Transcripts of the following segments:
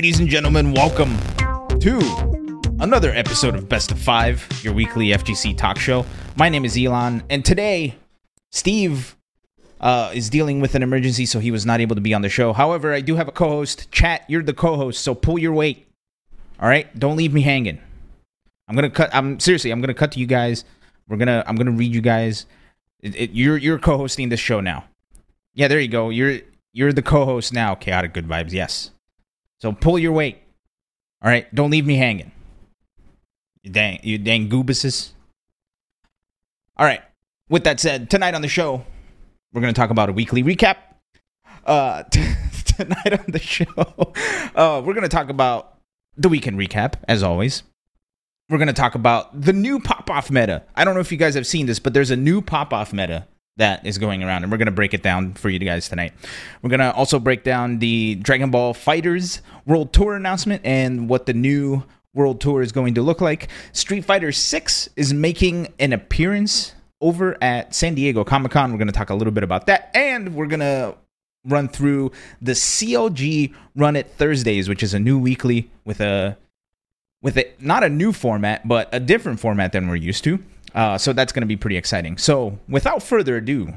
ladies and gentlemen, welcome to another episode of Best of Five, your weekly FGC talk show. My name is Elon, and today, Steve uh, is dealing with an emergency, so he was not able to be on the show. However, I do have a co host. Chat, you're the co host, so pull your weight. All right? Don't leave me hanging. I'm gonna cut. I'm seriously. I'm gonna cut to you guys. We're gonna. I'm gonna read you guys. It, it, you're you're co-hosting this show now. Yeah, there you go. You're you're the co-host now. Chaotic good vibes. Yes. So pull your weight. All right. Don't leave me hanging. You dang you dang goobuses. All right. With that said, tonight on the show, we're gonna talk about a weekly recap. Uh, t- tonight on the show, uh, we're gonna talk about the weekend recap as always we're going to talk about the new pop off meta. I don't know if you guys have seen this, but there's a new pop off meta that is going around, and we're going to break it down for you guys tonight. We're going to also break down the Dragon Ball FighterZ World Tour announcement and what the new World Tour is going to look like. Street Fighter 6 is making an appearance over at San Diego Comic Con. We're going to talk a little bit about that, and we're going to run through the CLG Run It Thursdays, which is a new weekly with a with it not a new format, but a different format than we're used to. Uh, so that's going to be pretty exciting. So without further ado,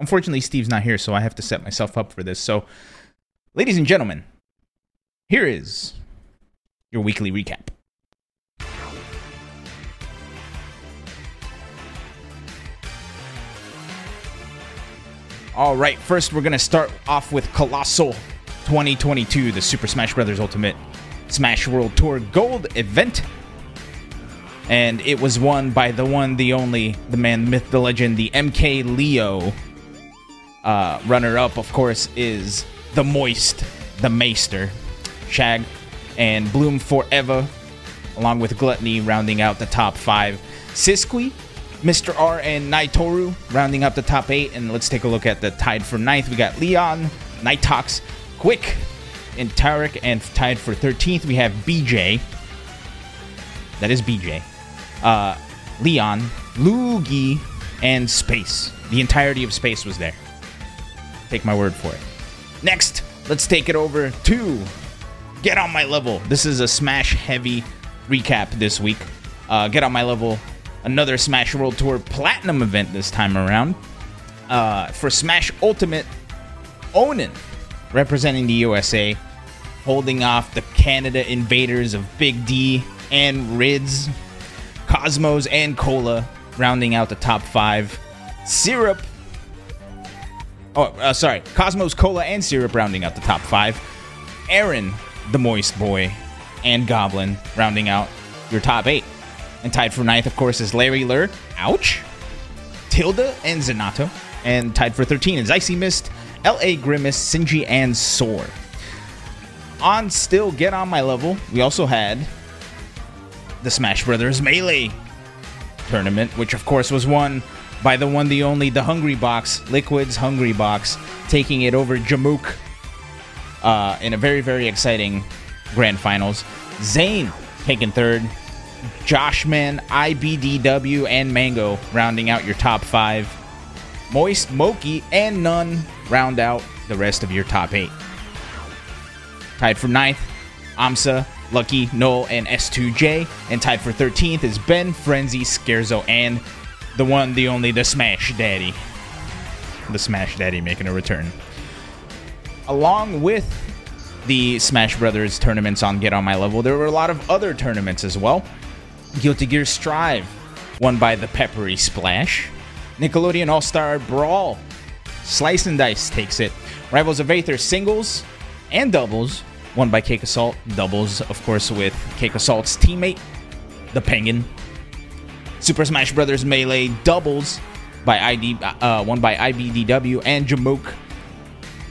unfortunately, Steve's not here, so I have to set myself up for this. So, ladies and gentlemen, here is your weekly recap. All right, first we're going to start off with Colossal 2022, the Super Smash Bros. Ultimate Smash World Tour Gold event. And it was won by the one, the only, the man, the myth, the legend, the MK Leo. Uh, runner up, of course, is the Moist, the Maister, Shag, and Bloom Forever, along with Gluttony, rounding out the top five. Siskui, Mr. R, and Naitoru rounding up the top eight. And let's take a look at the tied for ninth. We got Leon, Nightox, Quick, and Tarek, and tied for 13th, we have BJ. That is BJ. Uh, Leon, Luigi, and Space. The entirety of Space was there. Take my word for it. Next, let's take it over to Get On My Level. This is a Smash heavy recap this week. Uh, Get On My Level, another Smash World Tour Platinum event this time around. Uh, for Smash Ultimate, Onin representing the USA, holding off the Canada invaders of Big D and Rids, Cosmos and Cola, rounding out the top five. Syrup. Oh, uh, sorry. Cosmos, Cola, and Syrup rounding out the top five. Aaron, the Moist Boy, and Goblin rounding out your top eight. And tied for ninth, of course, is Larry Lurr. Ouch. Tilda and Zanato. And tied for 13 is Icy Mist, L.A. Grimace, Sinji, and Soar. On still get on my level, we also had the Smash Brothers Melee tournament, which of course was won by the one, the only, the Hungry Box, Liquid's Hungry Box, taking it over Jmook uh, in a very, very exciting grand finals. Zane taking third. Joshman, IBDW, and Mango rounding out your top five. Moist, moky, and None round out the rest of your top eight. Tied for ninth, Amsa, Lucky, Noel, and S2J. And tied for 13th is Ben, Frenzy, Scarzo, and the one, the only, the Smash Daddy. The Smash Daddy making a return. Along with the Smash Brothers tournaments on Get On My Level, there were a lot of other tournaments as well. Guilty Gear Strive, won by the Peppery Splash. Nickelodeon All Star Brawl, Slice and Dice takes it. Rivals of Aether singles and doubles, won by Cake Assault. Doubles, of course, with Cake Assault's teammate, the Penguin. Super Smash Bros. Melee doubles by ID, uh, won by IBDW and Jmook.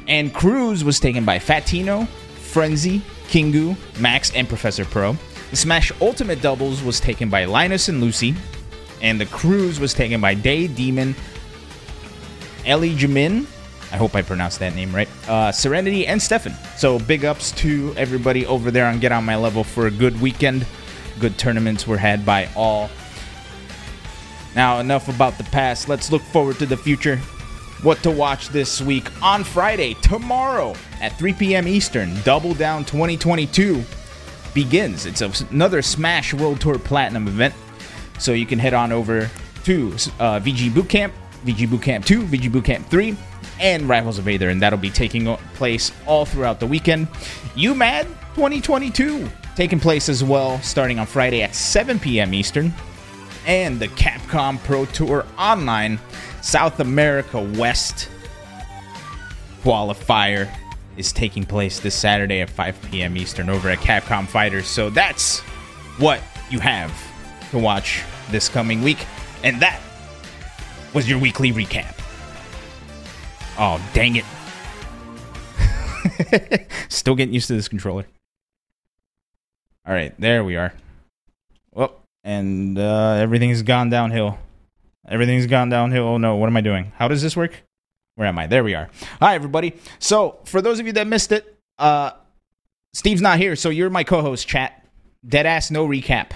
And Cruz was taken by Fatino, Frenzy, Kingu, Max, and Professor Pro. The Smash Ultimate doubles was taken by Linus and Lucy. And the Cruise was taken by Day Demon, Ellie Jamin. I hope I pronounced that name right. Uh, Serenity and Stefan. So big ups to everybody over there on Get On My Level for a good weekend. Good tournaments were had by all. Now, enough about the past. Let's look forward to the future. What to watch this week on Friday, tomorrow at 3 p.m. Eastern, Double Down 2022 begins. It's another Smash World Tour Platinum event. So you can head on over to uh, VG Bootcamp, VG Bootcamp 2, VG Bootcamp 3, and Rivals of Aether, and that'll be taking place all throughout the weekend. UMAD 2022 taking place as well, starting on Friday at 7 p.m. Eastern, and the Capcom Pro Tour Online South America West qualifier is taking place this Saturday at 5 p.m. Eastern over at Capcom Fighters. So that's what you have to watch this coming week. And that was your weekly recap. Oh, dang it. Still getting used to this controller. All right, there we are. Well, and uh, everything's gone downhill. Everything's gone downhill. Oh no, what am I doing? How does this work? Where am I? There we are. Hi, everybody. So, for those of you that missed it, uh, Steve's not here, so you're my co-host. Chat, deadass, no recap.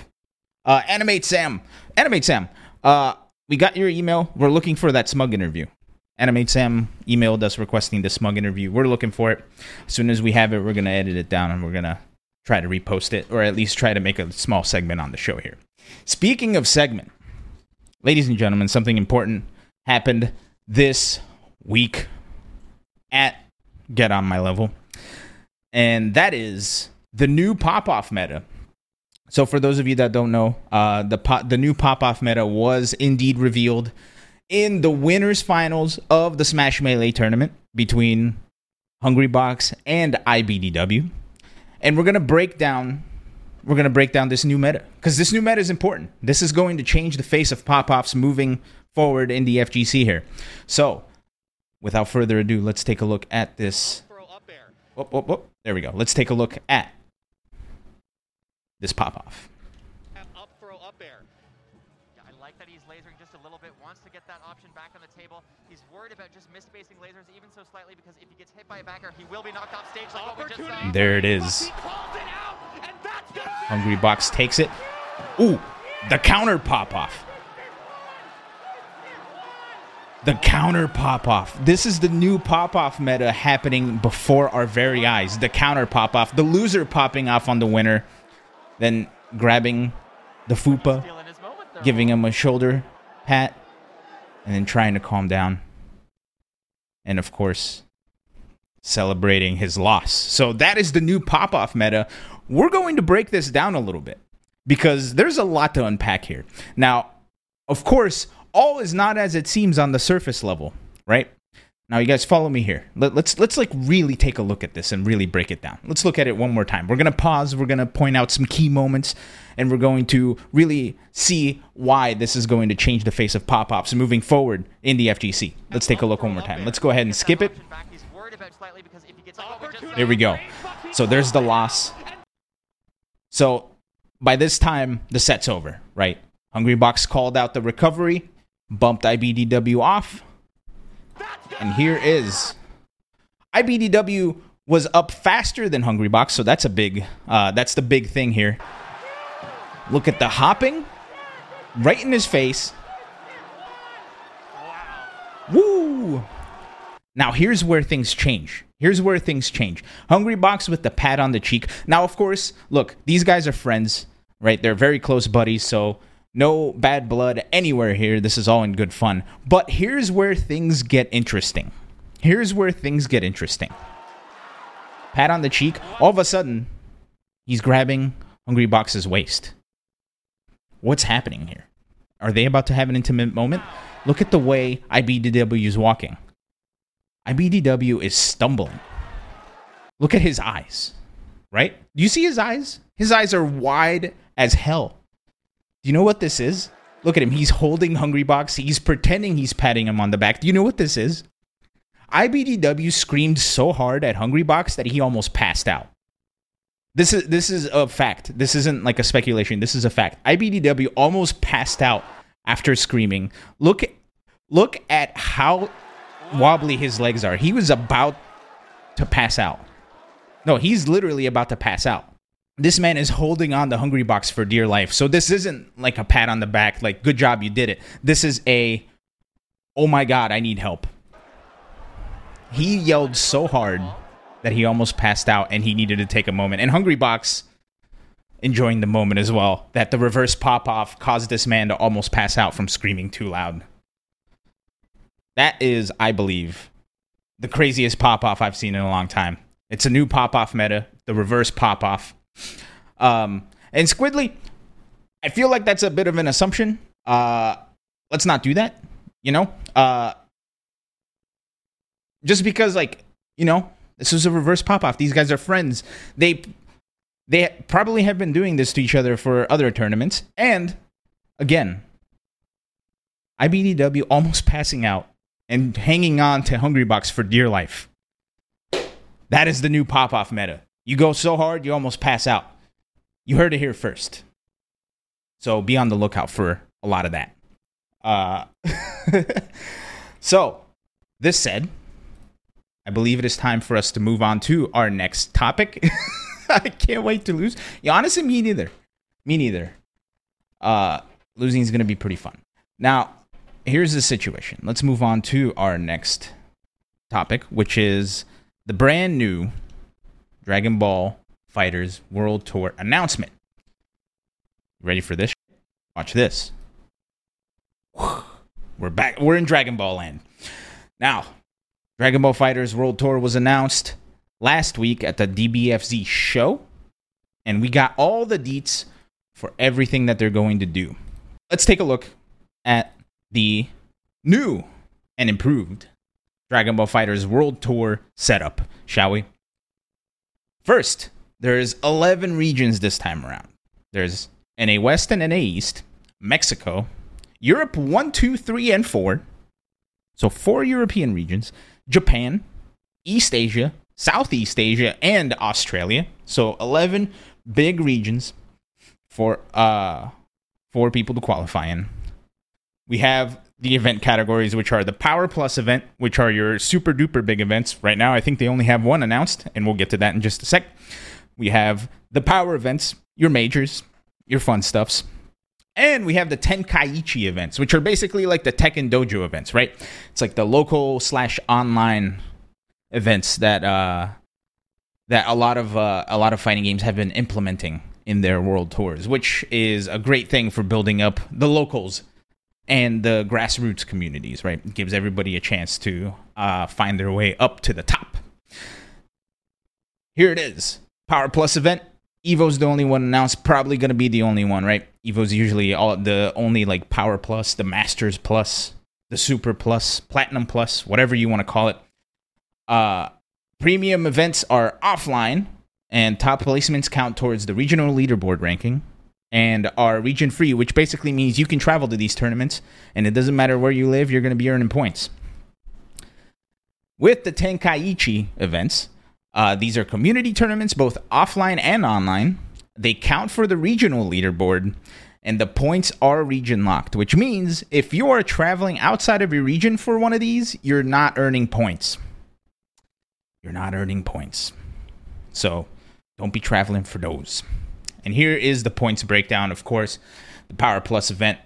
Uh, Animate Sam, Animate Sam. Uh, we got your email. We're looking for that smug interview. Animate Sam emailed us requesting the smug interview. We're looking for it. As soon as we have it, we're gonna edit it down and we're gonna try to repost it, or at least try to make a small segment on the show here. Speaking of segment, ladies and gentlemen, something important happened this week at Get On My Level, and that is the new pop off meta. So, for those of you that don't know, uh, the pop, the new pop off meta was indeed revealed in the winners finals of the Smash Melee tournament between Hungrybox and IBDW, and we're gonna break down we're going to break down this new meta because this new meta is important. This is going to change the face of pop offs moving forward in the FGC here. So, without further ado, let's take a look at this. Whoop, whoop, whoop. There we go. Let's take a look at this pop worried about just misspacing lasers even so slightly because if he gets hit by a backer, he will be knocked off stage like what we just saw. There it is. Hungry Box takes it. Ooh, the counter pop off. The counter pop off. This is the new pop off meta happening before our very eyes. The counter pop off. The loser popping off on the winner, then grabbing the Fupa, giving him a shoulder pat, and then trying to calm down. And of course, celebrating his loss. So that is the new pop off meta we're going to break this down a little bit because there's a lot to unpack here. Now, of course, all is not as it seems on the surface level, right? Now, you guys follow me here. Let, let's let's like really take a look at this and really break it down. Let's look at it one more time. We're gonna pause. We're gonna point out some key moments, and we're going to really see why this is going to change the face of pop ops moving forward in the FGC. Let's take a look one more time. Let's go ahead and skip it. There we go. So there's the loss. So by this time, the set's over, right? Hungrybox called out the recovery, bumped IBDW off, and here is IBDW was up faster than Hungry Box, so that's a big, uh, that's the big thing here. Look at the hopping, right in his face. Woo! Now here's where things change. Here's where things change. Hungry Box with the pat on the cheek. Now, of course, look, these guys are friends, right? They're very close buddies, so no bad blood anywhere here. This is all in good fun. But here's where things get interesting. Here's where things get interesting. Pat on the cheek. All of a sudden, he's grabbing Hungry Box's waist. What's happening here? Are they about to have an intimate moment? Look at the way IBDW is walking. IBDW is stumbling. Look at his eyes, right? Do you see his eyes? His eyes are wide as hell. You know what this is? Look at him. He's holding Hungry Box. He's pretending he's patting him on the back. Do you know what this is? IBDW screamed so hard at Hungry Box that he almost passed out. This is this is a fact. This isn't like a speculation. This is a fact. IBDW almost passed out after screaming. Look look at how wobbly his legs are. He was about to pass out. No, he's literally about to pass out. This man is holding on the hungry box for dear life. So this isn't like a pat on the back, like, good job, you did it. This is a, oh my God, I need help. He yelled so hard that he almost passed out and he needed to take a moment. And Hungry Box enjoying the moment as well. That the reverse pop off caused this man to almost pass out from screaming too loud. That is, I believe, the craziest pop off I've seen in a long time. It's a new pop off meta, the reverse pop off. Um, and Squidly, I feel like that's a bit of an assumption. Uh, let's not do that. You know, uh, just because like you know this is a reverse pop off. These guys are friends. They they probably have been doing this to each other for other tournaments. And again, IBDW almost passing out and hanging on to Hungry Hungrybox for dear life. That is the new pop off meta. You go so hard, you almost pass out. You heard it here first. So be on the lookout for a lot of that. Uh, so, this said, I believe it is time for us to move on to our next topic. I can't wait to lose. Yeah, honestly, me neither. Me neither. Uh, losing is going to be pretty fun. Now, here's the situation. Let's move on to our next topic, which is the brand new Dragon Ball FighterZ World Tour announcement. Ready for this? Watch this. We're back. We're in Dragon Ball land. Now, Dragon Ball FighterZ World Tour was announced last week at the DBFZ show, and we got all the deets for everything that they're going to do. Let's take a look at the new and improved Dragon Ball FighterZ World Tour setup, shall we? First, there's 11 regions this time around. There's NA West and NA East, Mexico, Europe 1, 2, 3, and 4. So, four European regions, Japan, East Asia, Southeast Asia, and Australia. So 11 big regions for uh for people to qualify in. We have the event categories, which are the Power Plus event, which are your super duper big events. Right now, I think they only have one announced, and we'll get to that in just a sec. We have the Power events, your majors, your fun stuffs. And we have the Tenkaichi events, which are basically like the Tekken Dojo events, right? It's like the local slash online events that uh, that a lot of uh, a lot of fighting games have been implementing in their world tours, which is a great thing for building up the locals and the grassroots communities. Right, it gives everybody a chance to uh, find their way up to the top. Here it is, Power Plus event. Evo's the only one announced. Probably going to be the only one, right? Evo's usually all the only like Power Plus, the Masters Plus, the Super Plus, Platinum Plus, whatever you want to call it. Uh, premium events are offline, and top placements count towards the regional leaderboard ranking, and are region free, which basically means you can travel to these tournaments, and it doesn't matter where you live, you're going to be earning points. With the Tenkaichi events, uh, these are community tournaments, both offline and online. They count for the regional leaderboard, and the points are region locked, which means if you are traveling outside of your region for one of these, you're not earning points you're not earning points. So don't be traveling for those. And here is the points breakdown. Of course, the Power Plus event,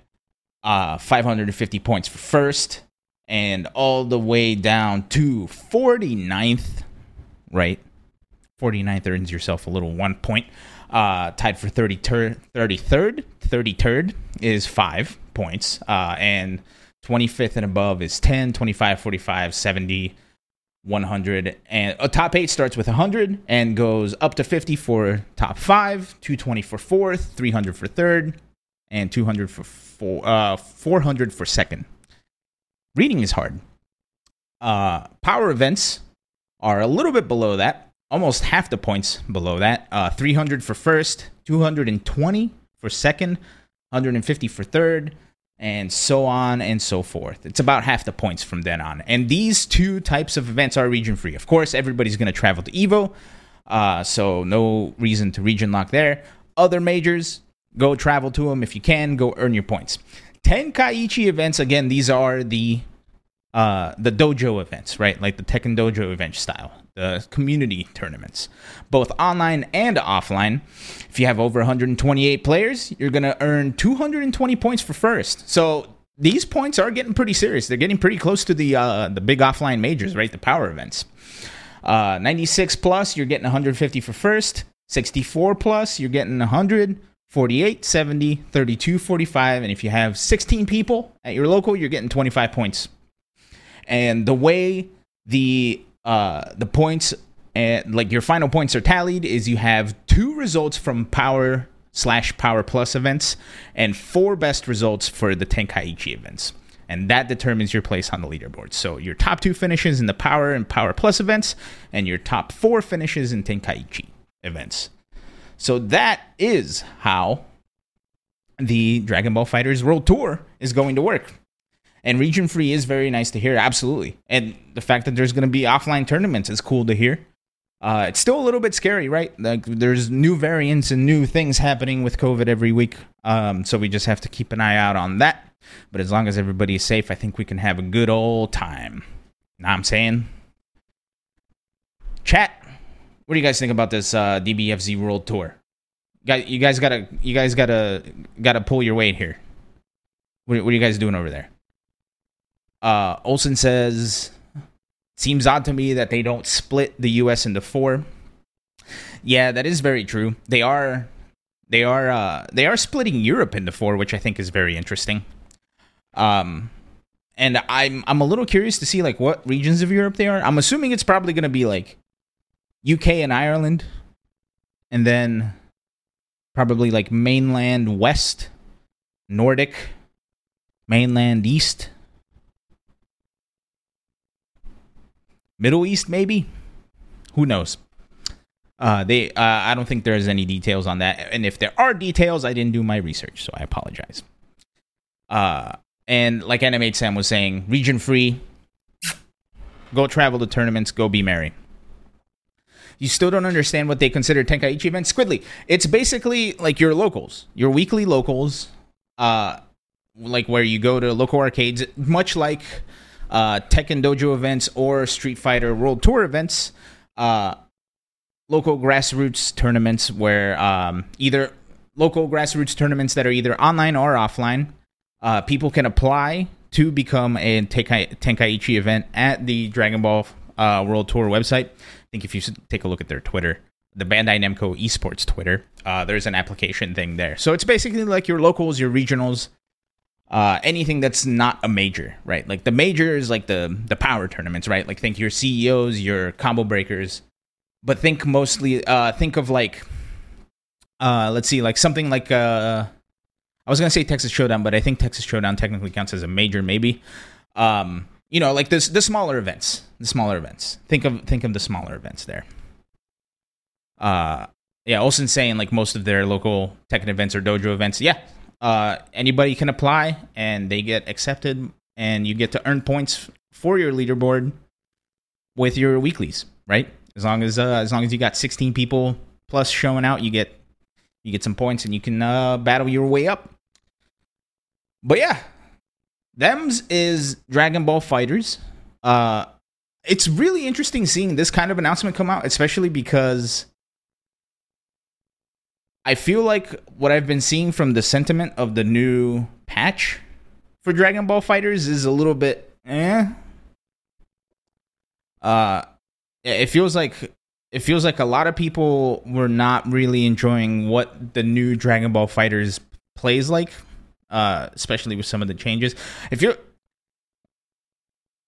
uh, 550 points for first, and all the way down to 49th, right? 49th earns yourself a little one point. Uh, tied for 30 ter- 33rd. 33rd is five points. Uh, and 25th and above is 10, 25, 45, 70, 100 and a top 8 starts with 100 and goes up to 50 for top 5 220 for fourth 300 for third and 200 for four, uh, 400 for second. Reading is hard. Uh, power events are a little bit below that almost half the points below that. Uh, 300 for first 220 for second 150 for third and so on and so forth. It's about half the points from then on. And these two types of events are region free. Of course, everybody's going to travel to Evo, uh, so no reason to region lock there. Other majors, go travel to them if you can. Go earn your points. Tenkaichi events again. These are the uh, the dojo events, right? Like the Tekken Dojo event style the community tournaments, both online and offline. If you have over 128 players, you're going to earn 220 points for first. So these points are getting pretty serious. They're getting pretty close to the uh, the big offline majors, right? The power events. Uh, 96 plus, you're getting 150 for first. 64 plus, you're getting 100. 48, 70, 32, 45. And if you have 16 people at your local, you're getting 25 points. And the way the uh, the points and like your final points are tallied is you have two results from power slash power plus events and four best results for the Tenkaichi events. And that determines your place on the leaderboard. So your top two finishes in the power and power plus events, and your top four finishes in Tenkaichi events. So that is how the Dragon Ball FighterZ World Tour is going to work. And region free is very nice to hear, absolutely. And the fact that there's going to be offline tournaments is cool to hear. Uh, it's still a little bit scary, right? Like there's new variants and new things happening with COVID every week. Um, so we just have to keep an eye out on that. But as long as everybody is safe, I think we can have a good old time. Know I'm saying? Chat, what do you guys think about this uh, DBFZ World Tour? You guys gotta, you guys gotta, gotta pull your weight here. What, what are you guys doing over there? Uh, Olson says Seems odd to me that they don't split the U.S. into four. Yeah, that is very true. They are, they are, uh, they are splitting Europe into four, which I think is very interesting. Um, and I'm I'm a little curious to see like what regions of Europe they are. I'm assuming it's probably going to be like UK and Ireland, and then probably like mainland West, Nordic, mainland East, Middle East, maybe. Who knows? Uh, they, uh, I don't think there's any details on that, and if there are details, I didn't do my research, so I apologize. Uh, and like Animate Sam was saying, region free. Go travel to tournaments. Go be merry. You still don't understand what they consider Tenkaichi events. Squidly, it's basically like your locals, your weekly locals, uh, like where you go to local arcades, much like uh, Tekken Dojo events or Street Fighter World Tour events, uh, local grassroots tournaments where um, either local grassroots tournaments that are either online or offline, uh, people can apply to become a Tenkai- Tenkaichi event at the Dragon Ball uh, World Tour website. I think if you take a look at their Twitter, the Bandai Namco Esports Twitter, uh, there's an application thing there. So it's basically like your locals, your regionals, uh, anything that's not a major, right? Like the major is like the the power tournaments, right? Like think your CEOs, your combo breakers, but think mostly uh, think of like uh, let's see, like something like uh, I was gonna say Texas Showdown, but I think Texas Showdown technically counts as a major, maybe. Um, you know, like this the smaller events, the smaller events. Think of think of the smaller events there. Uh, yeah, Olsen's saying like most of their local Tekken events or dojo events. Yeah, uh, anybody can apply and they get accepted and you get to earn points for your leaderboard with your weeklies right? As long as uh, as long as you got 16 people plus showing out you get you get some points and you can uh, battle your way up. But yeah them's is dragon ball fighters. Uh it's really interesting seeing this kind of announcement come out especially because I feel like what I've been seeing from the sentiment of the new patch for Dragon Ball FighterZ is a little bit eh. Uh it feels like it feels like a lot of people were not really enjoying what the new Dragon Ball FighterZ plays like, uh, especially with some of the changes. If you're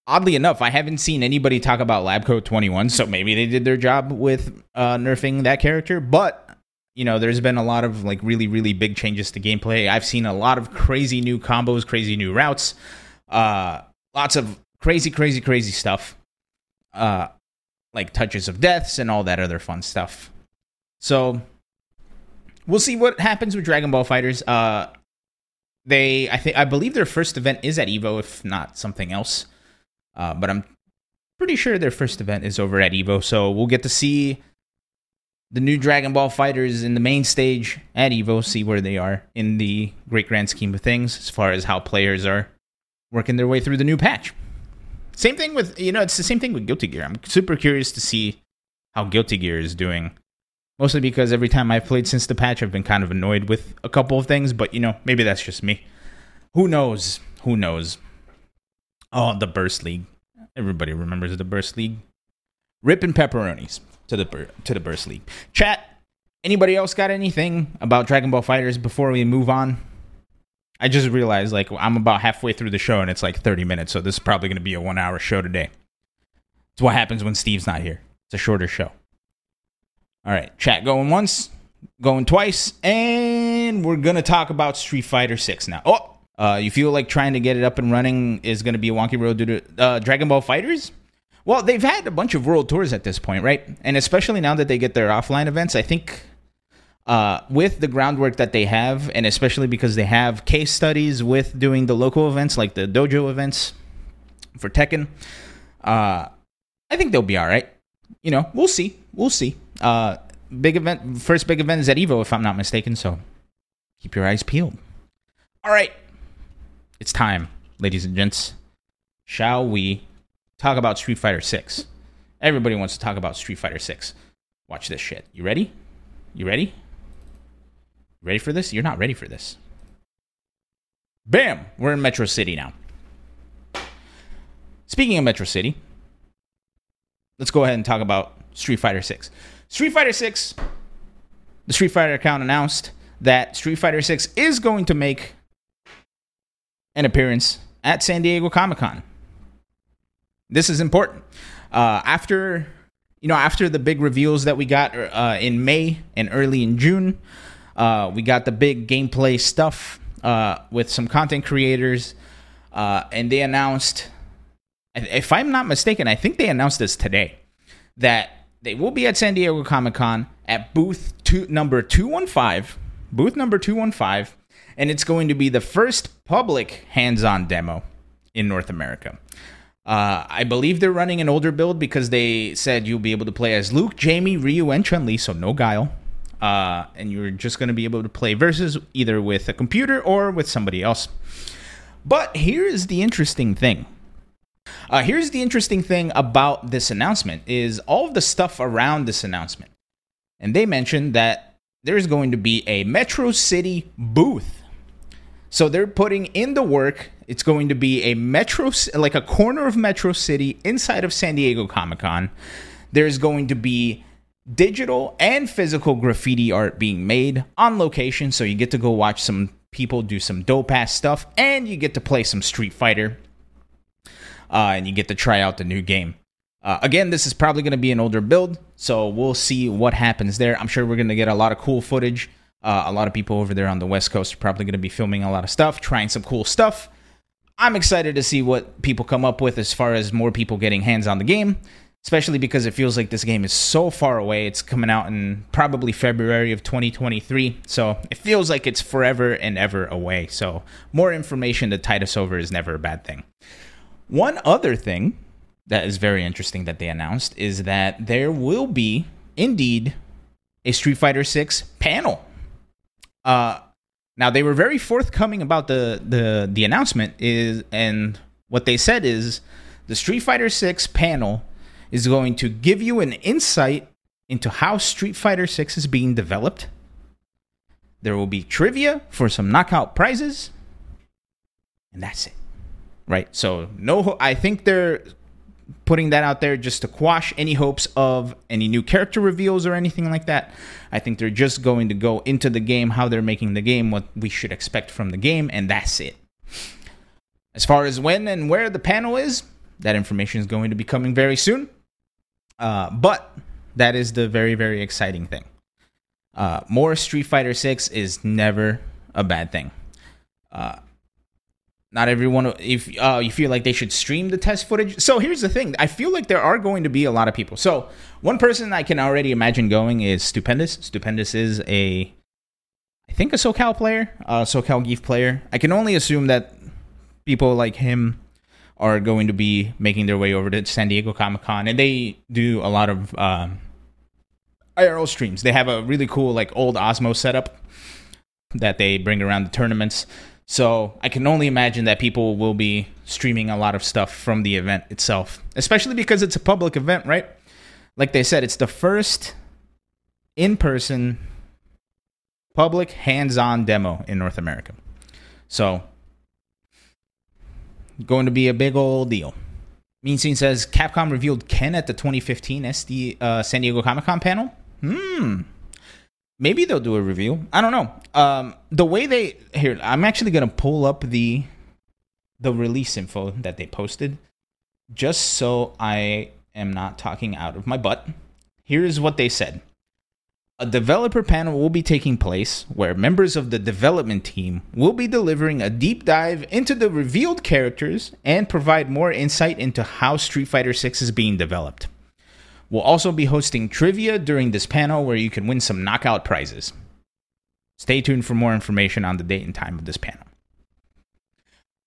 oddly enough, I haven't seen anybody talk about Lab Coat 21, so maybe they did their job with uh, nerfing that character. But you know, there's been a lot of like really, really big changes to gameplay. I've seen a lot of crazy new combos, crazy new routes, uh, lots of crazy, crazy, crazy stuff, uh, like touches of deaths and all that other fun stuff. So we'll see what happens with Dragon Ball FighterZ. Uh, they, I think, I believe their first event is at Evo, if not something else. Uh, but I'm pretty sure their first event is over at Evo, so we'll get to see the new Dragon Ball FighterZ in the main stage at Evo, see where they are in the great grand scheme of things as far as how players are working their way through the new patch. Same thing with, you know, it's the same thing with Guilty Gear. I'm super curious to see how Guilty Gear is doing. Mostly because every time I've played since the patch, I've been kind of annoyed with a couple of things, but, you know, maybe that's just me. Who knows? Who knows? Oh, the Burst League. Everybody remembers the Burst League. Rip and pepperonis to the to the burst league. Chat. Anybody else got anything about Dragon Ball FighterZ before we move on? I just realized like I'm about halfway through the show and it's like 30 minutes, so this is probably going to be a one hour show today. It's what happens when Steve's not here. It's a shorter show. All right, chat going once, going twice, and we're gonna talk about Street Fighter Six now. Oh, uh, you feel like trying to get it up and running is gonna be a wonky road due to uh, Dragon Ball FighterZ? Well, they've had a bunch of world tours at this point, right? And especially now that they get their offline events, I think uh, with the groundwork that they have, and especially because they have case studies with doing the local events like the dojo events for Tekken, uh, I think they'll be all right. You know, we'll see. We'll see. Uh, big event, first big event is at Evo, if I'm not mistaken. So keep your eyes peeled. All right, it's time, ladies and gents. Shall we talk about Street Fighter Six? Everybody wants to talk about Street Fighter Six. Watch this shit. You ready? You ready? Ready for this? You're not ready for this. Bam! We're in Metro City now. Speaking of Metro City, let's go ahead and talk about Street Fighter 6. Street Fighter 6, the Street Fighter account announced that Street Fighter 6 is going to make an appearance at San Diego Comic Con. This is important. Uh, after you know, after the big reveals that we got uh, in May and early in June, uh, we got the big gameplay stuff uh, with some content creators, uh, and they announced, if I'm not mistaken, I think they announced this today that they will be at San Diego Comic Con at booth two, number 215, booth number 215, and it's going to be the first public hands on demo in North America. Uh, I believe they're running an older build because they said you'll be able to play as Luke, Jamie, Ryu, and Chun Li, so no Guile. Uh, and you're just going to be able to play versus either with a computer or with somebody else. But here's the interesting thing uh, here's the interesting thing about this announcement is all of the stuff around this announcement. And they mentioned that there's going to be a Metro City booth. So they're putting in the work. It's going to be a Metro, like a corner of Metro City inside of San Diego Comic Con. There's going to be digital and physical graffiti art being made on location. So you get to go watch some people do some dope ass stuff and you get to play some Street Fighter uh, and you get to try out the new game. Uh, again, this is probably going to be an older build, so we'll see what happens there. I'm sure we're going to get a lot of cool footage. Uh, a lot of people over there on the West Coast are probably going to be filming a lot of stuff, trying some cool stuff. I'm excited to see what people come up with as far as more people getting hands on the game, especially because it feels like this game is so far away. It's coming out in probably February of 2023, so it feels like it's forever and ever away. So, more information to tide us over is never a bad thing. One other thing that is very interesting that they announced is that there will be indeed a Street Fighter 6 panel. Uh now they were very forthcoming about the the the announcement is and what they said is the Street Fighter 6 panel is going to give you an insight into how Street Fighter 6 is being developed. There will be trivia for some knockout prizes. And that's it right? So no, I think they're putting that out there just to quash any hopes of any new character reveals or anything like that. I think they're just going to go into the game, how they're making the game, what we should expect from the game, and that's it. As far as when and where the panel is, that information is going to be coming very soon. Uh, but that is the very, very exciting thing. Uh, more Street Fighter 6 is never a bad thing. Uh, not everyone if uh, you feel like they should stream the test footage. So here's the thing i feel like there are going to be a lot of people. So one person i can already imagine going is stupendous. Stupendous is a i think a socal player a socal geef player. I can only assume that people like him are going to be making their way over to san diego comic-con and they do a lot of um, irl streams. They have a really cool like old osmo setup that they bring around the tournaments so I can only imagine that people will be streaming a lot of stuff from the event itself, especially because it's a public event, right? Like they said, it's the first in person public hands on demo in North America. So, going to be a big old deal. Mean Scene says Capcom revealed Ken at the 2015 SD uh, San Diego Comic Con panel. Hmm. Maybe they'll do a review. I don't know. Um, the way they here, I'm actually gonna pull up the the release info that they posted, just so I am not talking out of my butt. Here's what they said. A developer panel will be taking place where members of the development team will be delivering a deep dive into the revealed characters and provide more insight into how Street Fighter 6 is being developed. We'll also be hosting trivia during this panel where you can win some knockout prizes. Stay tuned for more information on the date and time of this panel.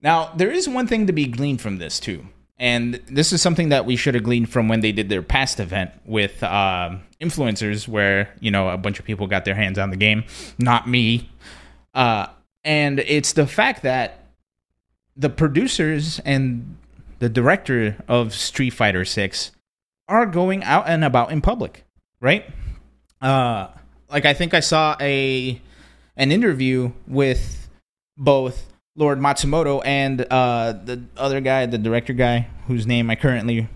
Now, there is one thing to be gleaned from this, too. And this is something that we should have gleaned from when they did their past event with uh, influencers, where you know a bunch of people got their hands on the game, not me. Uh, and it's the fact that the producers and the director of Street Fighter Six are going out and about in public, right? Uh, like I think I saw a an interview with both Lord Matsumoto and uh, the other guy, the director guy, whose name I currently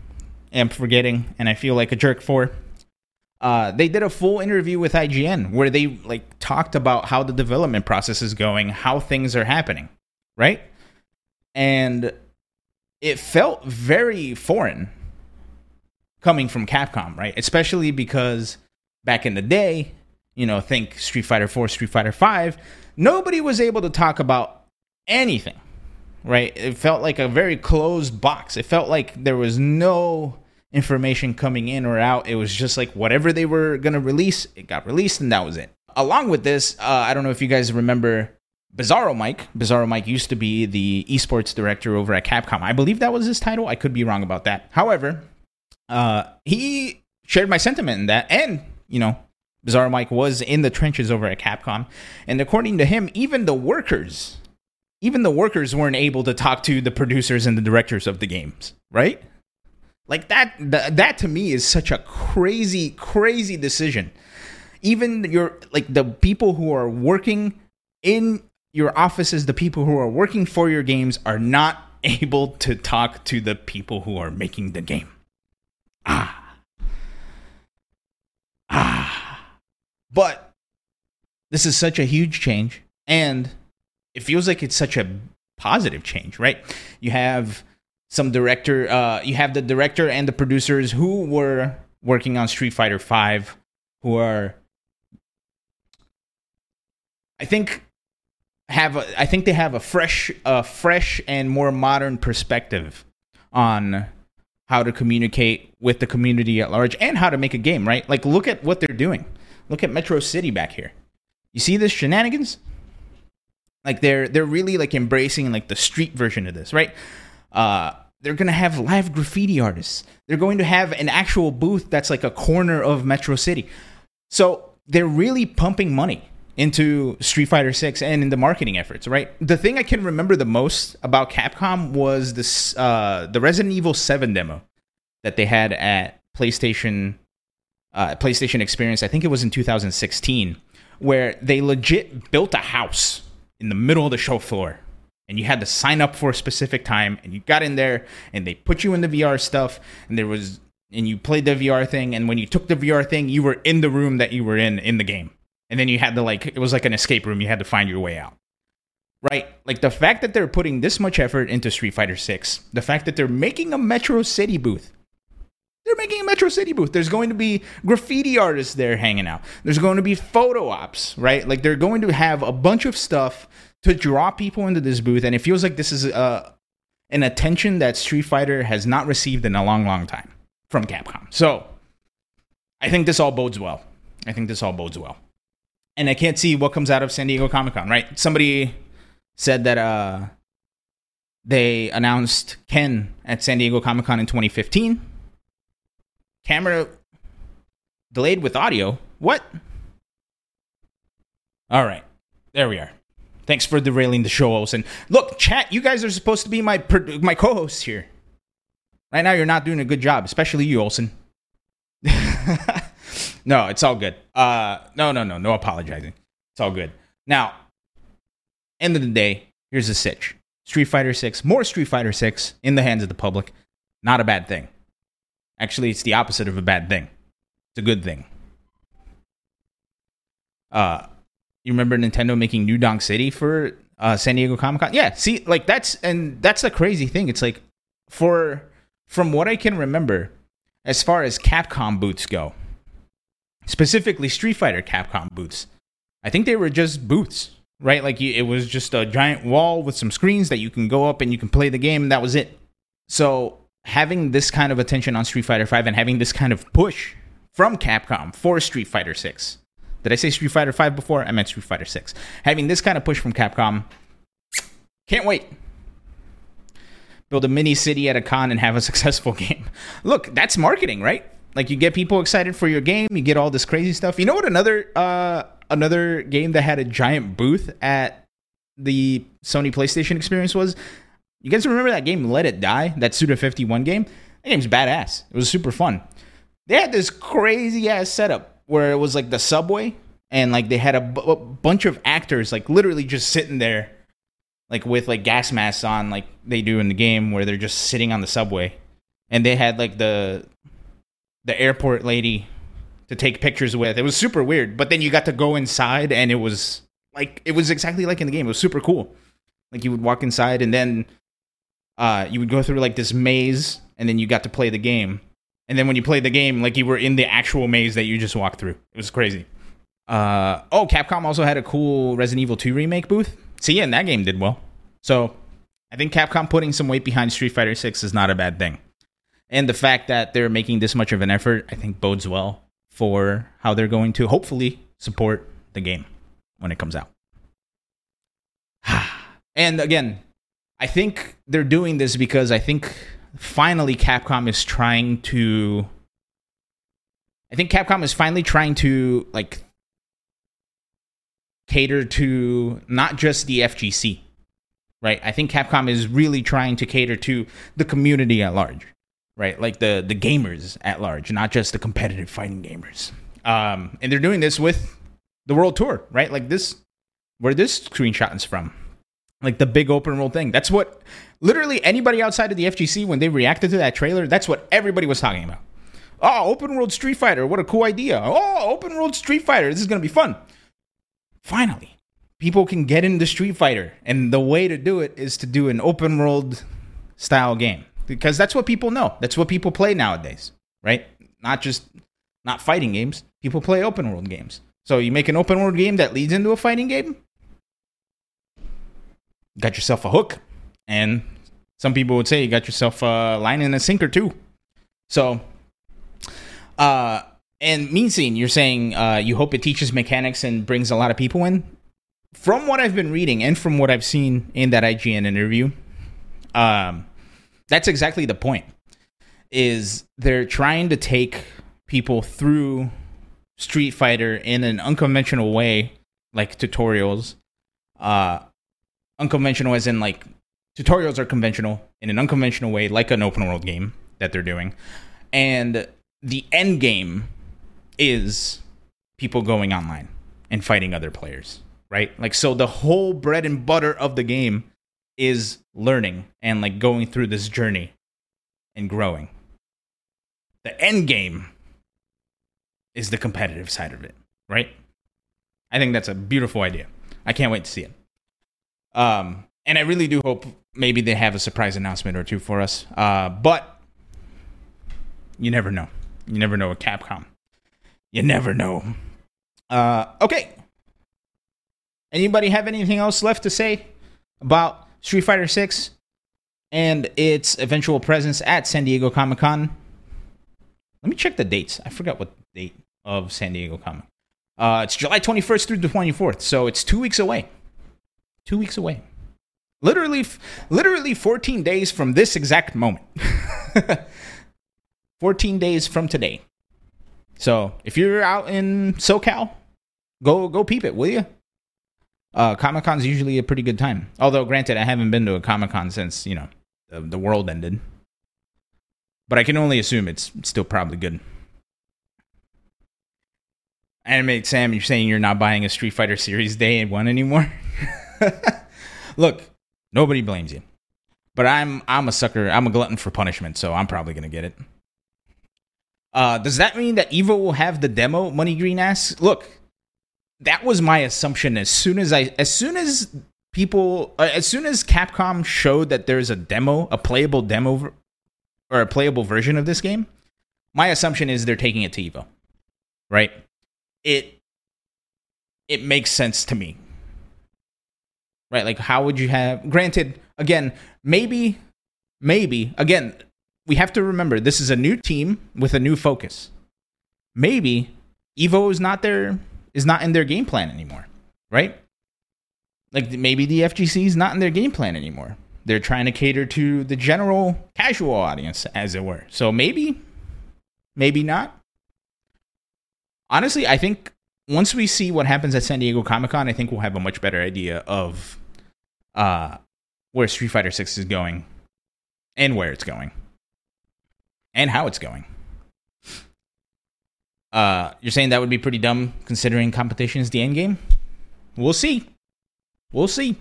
am forgetting, and I feel like a jerk for. Uh, they did a full interview with IGN where they like talked about how the development process is going, how things are happening, right? And it felt very foreign coming from Capcom, right? Especially because back in the day, you know, think Street Fighter 4, Street Fighter 5, nobody was able to talk about anything, right? It felt like a very closed box. It felt like there was no information coming in or out. It was just like whatever they were going to release, it got released, and that was it. Along with this, uh, I don't know if you guys remember Bizarro Mike. Bizarro Mike used to be the esports director over at Capcom. I believe that was his title. I could be wrong about that. However, uh, he shared my sentiment in that, and you know, Bizarro Mike was in the trenches over at Capcom, and according to him, even the workers even the workers weren't able to talk to the producers and the directors of the games, right? Like that, that, that to me is such a crazy, crazy decision. Even your like the people who are working in your offices, the people who are working for your games are not able to talk to the people who are making the game. Ah. Ah. But this is such a huge change and it feels like it's such a positive change, right? You have some director, uh, you have the director and the producers who were working on Street Fighter Five, who are, I think, have a, I think they have a fresh, a fresh and more modern perspective on how to communicate with the community at large and how to make a game, right? Like, look at what they're doing. Look at Metro City back here. You see this shenanigans? Like they're they're really like embracing like the street version of this, right? Uh, they're gonna have live graffiti artists. They're going to have an actual booth that's like a corner of Metro City. So they're really pumping money into Street Fighter 6 and in the marketing efforts, right? The thing I can remember the most about Capcom was this uh, the Resident Evil 7 demo that they had at PlayStation uh, PlayStation Experience. I think it was in 2016, where they legit built a house in the middle of the show floor and you had to sign up for a specific time and you got in there and they put you in the VR stuff and there was and you played the VR thing and when you took the VR thing you were in the room that you were in in the game and then you had to like it was like an escape room you had to find your way out right like the fact that they're putting this much effort into Street Fighter 6 the fact that they're making a Metro City booth they're making a Metro City booth. There's going to be graffiti artists there hanging out. There's going to be photo ops, right? Like they're going to have a bunch of stuff to draw people into this booth, and it feels like this is uh, an attention that Street Fighter has not received in a long, long time from Capcom. So I think this all bodes well. I think this all bodes well. And I can't see what comes out of San Diego Comic Con, right? Somebody said that uh, they announced Ken at San Diego Comic Con in 2015 Camera delayed with audio. What? All right. There we are. Thanks for derailing the show, Olsen. Look, chat, you guys are supposed to be my my co-hosts here. Right now, you're not doing a good job, especially you, Olsen. no, it's all good. Uh, no, no, no, no apologizing. It's all good. Now, end of the day, here's the sitch: Street Fighter Six, more Street Fighter Six in the hands of the public. Not a bad thing. Actually, it's the opposite of a bad thing. It's a good thing. Uh, you remember Nintendo making New Donk City for uh, San Diego Comic Con? Yeah, see, like that's and that's the crazy thing. It's like for from what I can remember, as far as Capcom booths go, specifically Street Fighter Capcom booths, I think they were just booths, right? Like it was just a giant wall with some screens that you can go up and you can play the game, and that was it. So having this kind of attention on Street Fighter Five and having this kind of push from Capcom for Street Fighter Six. Did I say Street Fighter Five before? I meant Street Fighter Six. Having this kind of push from Capcom, can't wait. Build a mini city at a con and have a successful game. Look, that's marketing, right? Like you get people excited for your game, you get all this crazy stuff. You know what? Another uh, another game that had a giant booth at the Sony PlayStation experience was. You guys remember that game Let It Die? That Suda 51 game? That game's badass. It was super fun. They had this crazy ass setup where it was like the subway and like they had a, b- a bunch of actors like literally just sitting there like with like gas masks on like they do in the game where they're just sitting on the subway and they had like the the airport lady to take pictures with. It was super weird, but then you got to go inside and it was like it was exactly like in the game. It was super cool. Like you would walk inside and then uh you would go through like this maze and then you got to play the game. And then when you played the game, like you were in the actual maze that you just walked through. It was crazy. Uh oh, Capcom also had a cool Resident Evil 2 remake booth. See, yeah, and that game did well. So I think Capcom putting some weight behind Street Fighter 6 is not a bad thing. And the fact that they're making this much of an effort, I think bodes well for how they're going to hopefully support the game when it comes out. and again, I think they're doing this because I think finally Capcom is trying to I think Capcom is finally trying to like cater to not just the FGC. Right? I think Capcom is really trying to cater to the community at large right? Like the the gamers at large, not just the competitive fighting gamers. Um, and they're doing this with the World Tour, right? Like this, where this screenshot is from, like the big open world thing. That's what literally anybody outside of the FGC when they reacted to that trailer, that's what everybody was talking about. Oh, open world Street Fighter, what a cool idea! Oh, open world Street Fighter, this is gonna be fun. Finally, people can get into Street Fighter, and the way to do it is to do an open world style game because that's what people know. That's what people play nowadays, right? Not just not fighting games. People play open world games. So you make an open world game that leads into a fighting game. Got yourself a hook, and some people would say you got yourself a line and a sinker too. So, uh, and Mean Scene, you're saying uh, you hope it teaches mechanics and brings a lot of people in. From what I've been reading and from what I've seen in that IGN interview, um, that's exactly the point. Is they're trying to take people through Street Fighter in an unconventional way, like tutorials. Uh, unconventional as in like tutorials are conventional in an unconventional way, like an open world game that they're doing, and the end game is people going online and fighting other players, right? Like so, the whole bread and butter of the game is learning and like going through this journey and growing. The end game is the competitive side of it, right? I think that's a beautiful idea. I can't wait to see it. Um, and I really do hope maybe they have a surprise announcement or two for us. Uh, but you never know. You never know with Capcom. You never know. Uh, okay. Anybody have anything else left to say about Street Fighter 6 and its eventual presence at San Diego Comic Con. Let me check the dates. I forgot what date of San Diego Comic. Uh, it's July 21st through the 24th, so it's two weeks away. Two weeks away. Literally, literally 14 days from this exact moment. 14 days from today. So if you're out in SoCal, go go peep it, will you? Uh, Comic Con's usually a pretty good time. Although, granted, I haven't been to a Comic Con since you know the, the world ended, but I can only assume it's still probably good. Animate Sam, you're saying you're not buying a Street Fighter Six Day one anymore? Look, nobody blames you, But I'm I'm a sucker. I'm a glutton for punishment, so I'm probably gonna get it. Uh, does that mean that Evo will have the demo? Money Green asks. Look, that was my assumption. As soon as I, as soon as people, uh, as soon as Capcom showed that there's a demo, a playable demo, or a playable version of this game, my assumption is they're taking it to Evo, right? It it makes sense to me, right? Like, how would you have? Granted, again, maybe, maybe again, we have to remember this is a new team with a new focus. Maybe Evo is not their is not in their game plan anymore, right? Like maybe the FGC is not in their game plan anymore. They're trying to cater to the general casual audience, as it were. So maybe, maybe not. Honestly, I think once we see what happens at San Diego Comic Con, I think we'll have a much better idea of uh, where Street Fighter Six is going and where it's going and how it's going. Uh, you're saying that would be pretty dumb considering competition is the end game? We'll see. We'll see.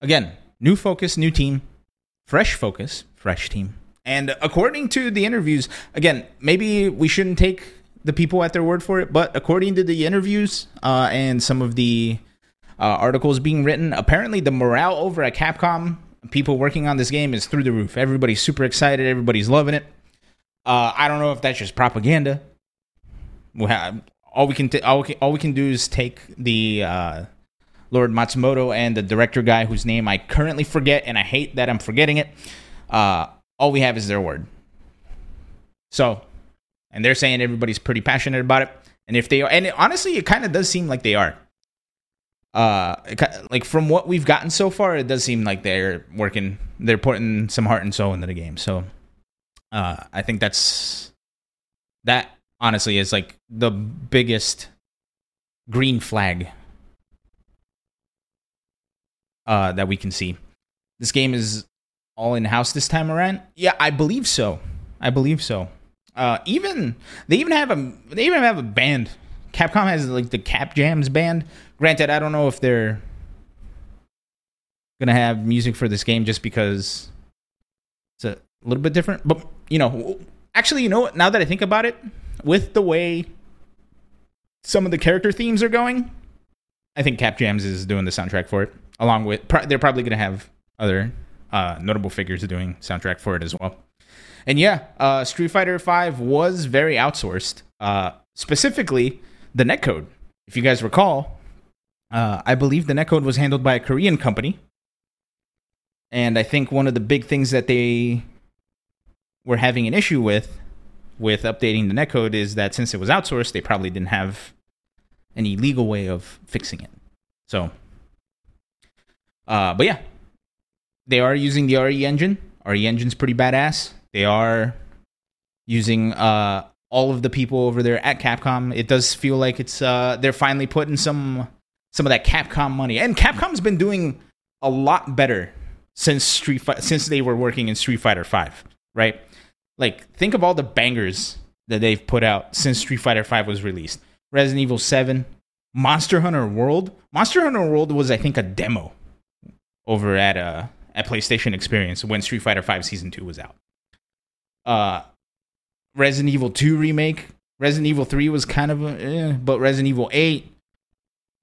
Again, new focus, new team, fresh focus, fresh team. And according to the interviews, again, maybe we shouldn't take the people at their word for it, but according to the interviews uh, and some of the uh, articles being written, apparently the morale over at Capcom, people working on this game, is through the roof. Everybody's super excited, everybody's loving it. Uh, I don't know if that's just propaganda. All we can t- all, we can, all we can do is take the uh, Lord Matsumoto and the director guy whose name I currently forget, and I hate that I'm forgetting it. Uh, all we have is their word. So, and they're saying everybody's pretty passionate about it. And if they are, and it, honestly, it kind of does seem like they are. Uh, it, like from what we've gotten so far, it does seem like they're working, they're putting some heart and soul into the game. So, uh, I think that's that. Honestly, is like the biggest green flag uh, that we can see. This game is all in house this time around. Yeah, I believe so. I believe so. Uh, even they even have a they even have a band. Capcom has like the Cap Jams band. Granted, I don't know if they're gonna have music for this game just because it's a little bit different. But you know, actually, you know what? Now that I think about it, with the way some of the character themes are going, I think Cap Jams is doing the soundtrack for it. Along with, they're probably gonna have other uh, notable figures doing soundtrack for it as well. And yeah, uh, Street Fighter V was very outsourced. Uh, specifically, the netcode. If you guys recall, uh, I believe the netcode was handled by a Korean company. And I think one of the big things that they were having an issue with with updating the netcode is that since it was outsourced, they probably didn't have any legal way of fixing it. So, uh, but yeah, they are using the RE engine. RE engine's pretty badass. They are using uh, all of the people over there at Capcom. It does feel like it's uh, they're finally putting some some of that Capcom money. And Capcom's been doing a lot better since Street Fi- since they were working in Street Fighter 5, right? Like think of all the bangers that they've put out since Street Fighter 5 was released. Resident Evil 7, Monster Hunter World. Monster Hunter World was I think a demo over at uh at PlayStation Experience when Street Fighter V Season 2 was out. Uh, Resident Evil 2 remake. Resident Evil 3 was kind of, a, eh, but Resident Evil 8.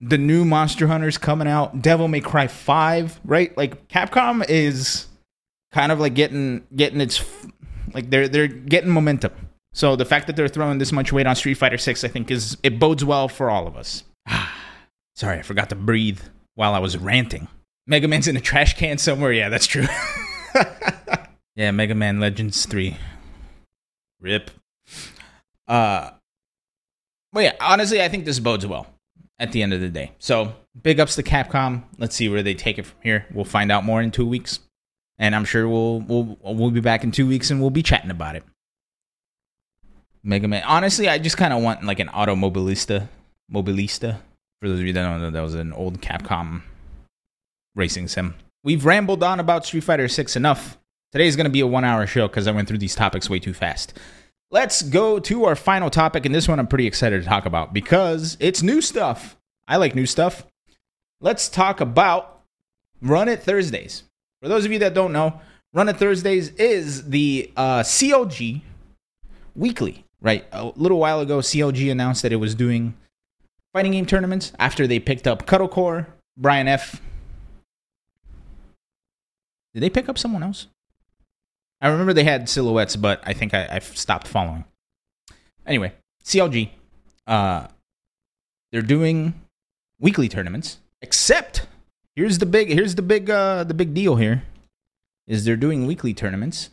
The new Monster Hunters coming out. Devil May Cry 5, right? Like Capcom is kind of like getting getting its like they're they're getting momentum. So the fact that they're throwing this much weight on Street Fighter 6 I think is it bodes well for all of us. Sorry, I forgot to breathe while I was ranting. Mega Man's in a trash can somewhere. Yeah, that's true. yeah, Mega Man Legends 3. Rip. Uh But yeah, honestly, I think this bodes well at the end of the day. So, big ups to Capcom. Let's see where they take it from here. We'll find out more in 2 weeks. And I'm sure we'll we'll we'll be back in 2 weeks and we'll be chatting about it. Mega Man. Honestly, I just kind of want like an automobilista, Modellista. For those of you that don't know, that was an old Capcom racing sim. We've rambled on about Street Fighter 6 enough. Today's going to be a one hour show because I went through these topics way too fast. Let's go to our final topic, and this one I'm pretty excited to talk about because it's new stuff. I like new stuff. Let's talk about Run It Thursdays. For those of you that don't know, Run It Thursdays is the uh, CLG weekly, right? A little while ago, CLG announced that it was doing fighting game tournaments after they picked up Cuddlecore, Brian F. Did they pick up someone else? I remember they had silhouettes, but I think I, I've stopped following. Anyway, CLG, uh, they're doing weekly tournaments, except here's the big here's the big uh, the big deal here is they're doing weekly tournaments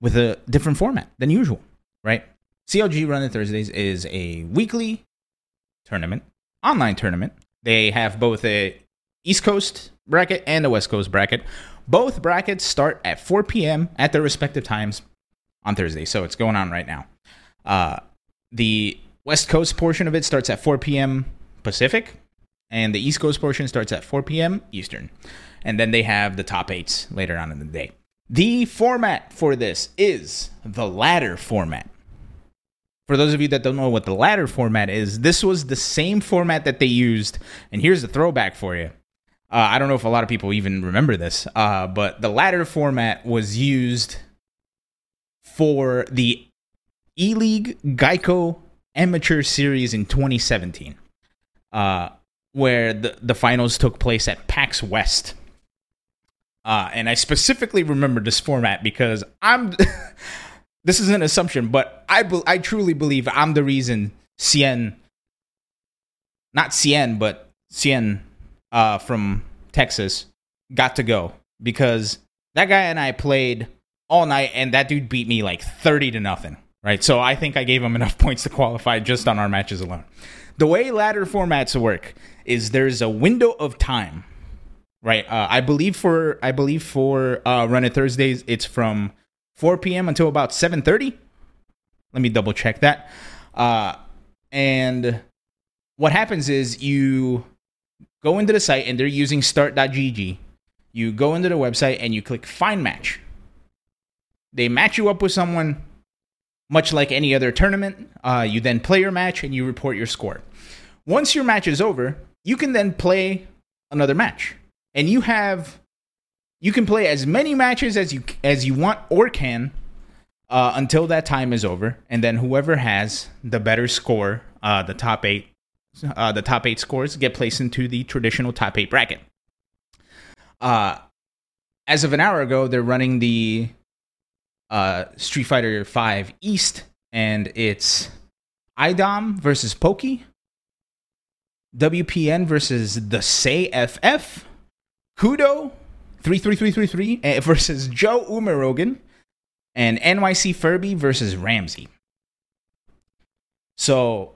with a different format than usual, right? CLG Run It Thursdays is a weekly tournament, online tournament. They have both a East Coast bracket and a West Coast bracket. Both brackets start at 4 p.m. at their respective times on Thursday, so it's going on right now. Uh, the West Coast portion of it starts at 4 p.m. Pacific, and the East Coast portion starts at 4 p.m. Eastern. And then they have the top eights later on in the day. The format for this is the ladder format. For those of you that don't know what the ladder format is, this was the same format that they used. And here's the throwback for you. Uh, I don't know if a lot of people even remember this, uh, but the ladder format was used for the E League Geico Amateur Series in 2017, uh, where the, the finals took place at PAX West. Uh, and I specifically remember this format because I'm. this is an assumption, but I be, I truly believe I'm the reason Cien, not Cien, but Cien uh, from Texas got to go because that guy and I played all night, and that dude beat me like thirty to nothing. Right, so I think I gave him enough points to qualify just on our matches alone. The way ladder formats work is there's a window of time right? Uh, I believe for I believe for uh, Run It Thursdays, it's from 4 p.m. until about 7:30. Let me double check that. Uh, and what happens is you go into the site and they're using start.gg. You go into the website and you click find match. They match you up with someone much like any other tournament. Uh, you then play your match and you report your score. Once your match is over, you can then play another match and you have you can play as many matches as you as you want or can uh, until that time is over, and then whoever has the better score, uh, the top eight, uh, the top eight scores get placed into the traditional top eight bracket. Uh, as of an hour ago, they're running the uh, Street Fighter Five East, and it's IDOM versus Pokey, WPN versus the Say FF Kudo 33333 eh, versus Joe Umarogan and NYC Furby versus Ramsey. So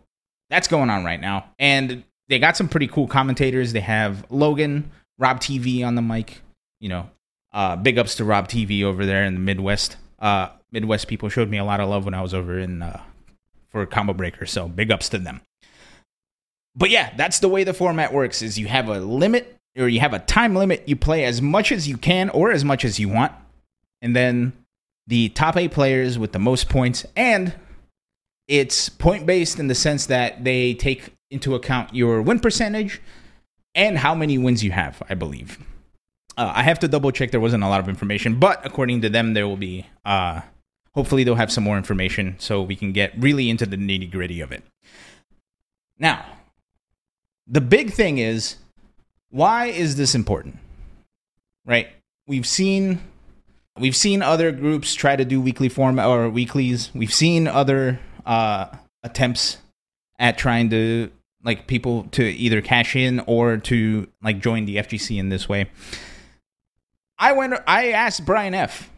that's going on right now. And they got some pretty cool commentators. They have Logan, Rob TV on the mic. You know, uh, big ups to Rob TV over there in the Midwest. Uh, Midwest people showed me a lot of love when I was over in uh, for Combo Breaker. So big ups to them. But yeah, that's the way the format works. Is you have a limit or you have a time limit. You play as much as you can or as much as you want, and then the top eight players with the most points, and it's point based in the sense that they take into account your win percentage and how many wins you have. I believe. Uh, I have to double check. There wasn't a lot of information, but according to them, there will be. Uh, hopefully, they'll have some more information so we can get really into the nitty gritty of it. Now, the big thing is why is this important? Right? We've seen we've seen other groups try to do weekly form or weeklies. We've seen other uh, attempts at trying to like people to either cash in or to like join the FGC in this way. I went. I asked Brian F.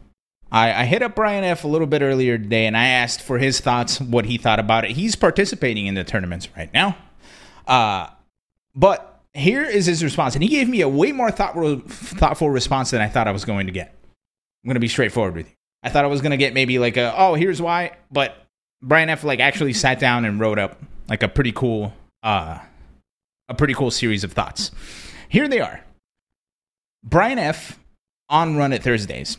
I, I hit up Brian F. a little bit earlier today, and I asked for his thoughts, what he thought about it. He's participating in the tournaments right now, uh, but here is his response, and he gave me a way more thoughtful, thoughtful response than I thought I was going to get. I'm going to be straightforward with you. I thought I was going to get maybe like a, oh, here's why, but Brian F. like actually sat down and wrote up like a pretty cool, uh, a pretty cool series of thoughts. Here they are. Brian F. on Run It Thursdays.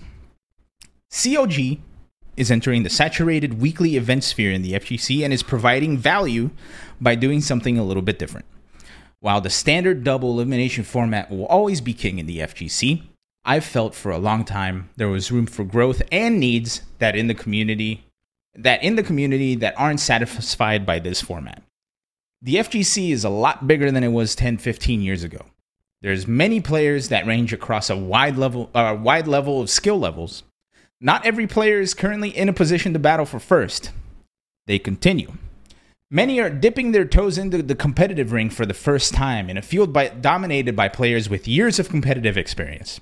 CLG is entering the saturated weekly event sphere in the FGC and is providing value by doing something a little bit different. While the standard double elimination format will always be king in the FGC, I've felt for a long time there was room for growth and needs that in the community that in the community that aren't satisfied by this format. The FGC is a lot bigger than it was 10, 15 years ago. There's many players that range across a wide level uh, wide level of skill levels. Not every player is currently in a position to battle for first. They continue. Many are dipping their toes into the competitive ring for the first time in a field by, dominated by players with years of competitive experience.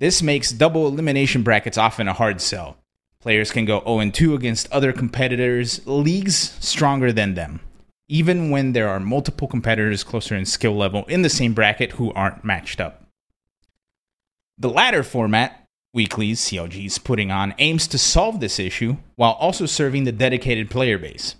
This makes double elimination brackets often a hard sell. Players can go 0 2 against other competitors, leagues stronger than them, even when there are multiple competitors closer in skill level in the same bracket who aren't matched up. The ladder format, weeklies CLG's putting on, aims to solve this issue while also serving the dedicated player base.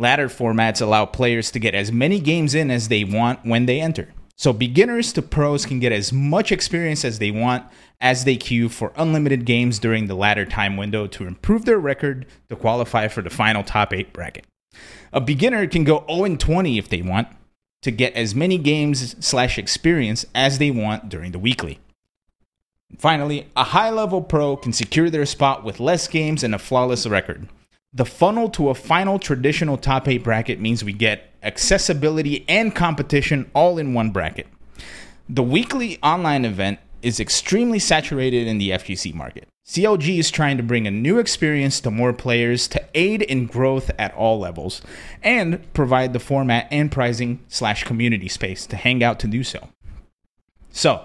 Ladder formats allow players to get as many games in as they want when they enter. So beginners to pros can get as much experience as they want as they queue for unlimited games during the ladder time window to improve their record to qualify for the final top 8 bracket. A beginner can go 0 20 if they want to get as many games slash experience as they want during the weekly. Finally, a high level pro can secure their spot with less games and a flawless record. The funnel to a final traditional top 8 bracket means we get accessibility and competition all in one bracket. The weekly online event is extremely saturated in the FGC market. CLG is trying to bring a new experience to more players to aid in growth at all levels and provide the format and pricing slash community space to hang out to do so. So,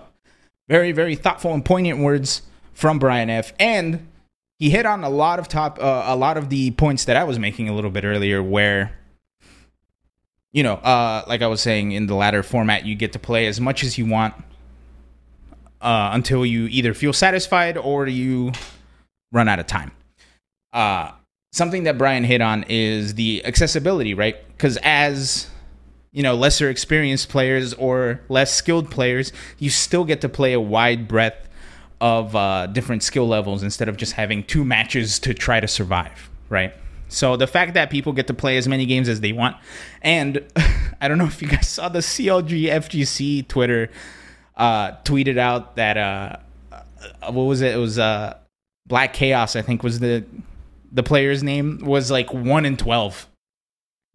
very, very thoughtful and poignant words from Brian F. And he hit on a lot of top uh, a lot of the points that I was making a little bit earlier where you know, uh, like I was saying in the ladder format, you get to play as much as you want uh, until you either feel satisfied or you run out of time. Uh, something that Brian hit on is the accessibility, right? Because as you know, lesser experienced players or less skilled players, you still get to play a wide breadth of uh, different skill levels instead of just having two matches to try to survive, right? So the fact that people get to play as many games as they want, and I don't know if you guys saw the CLG FGC Twitter uh, tweeted out that uh, what was it? It was uh, Black Chaos, I think was the the player's name was like one in twelve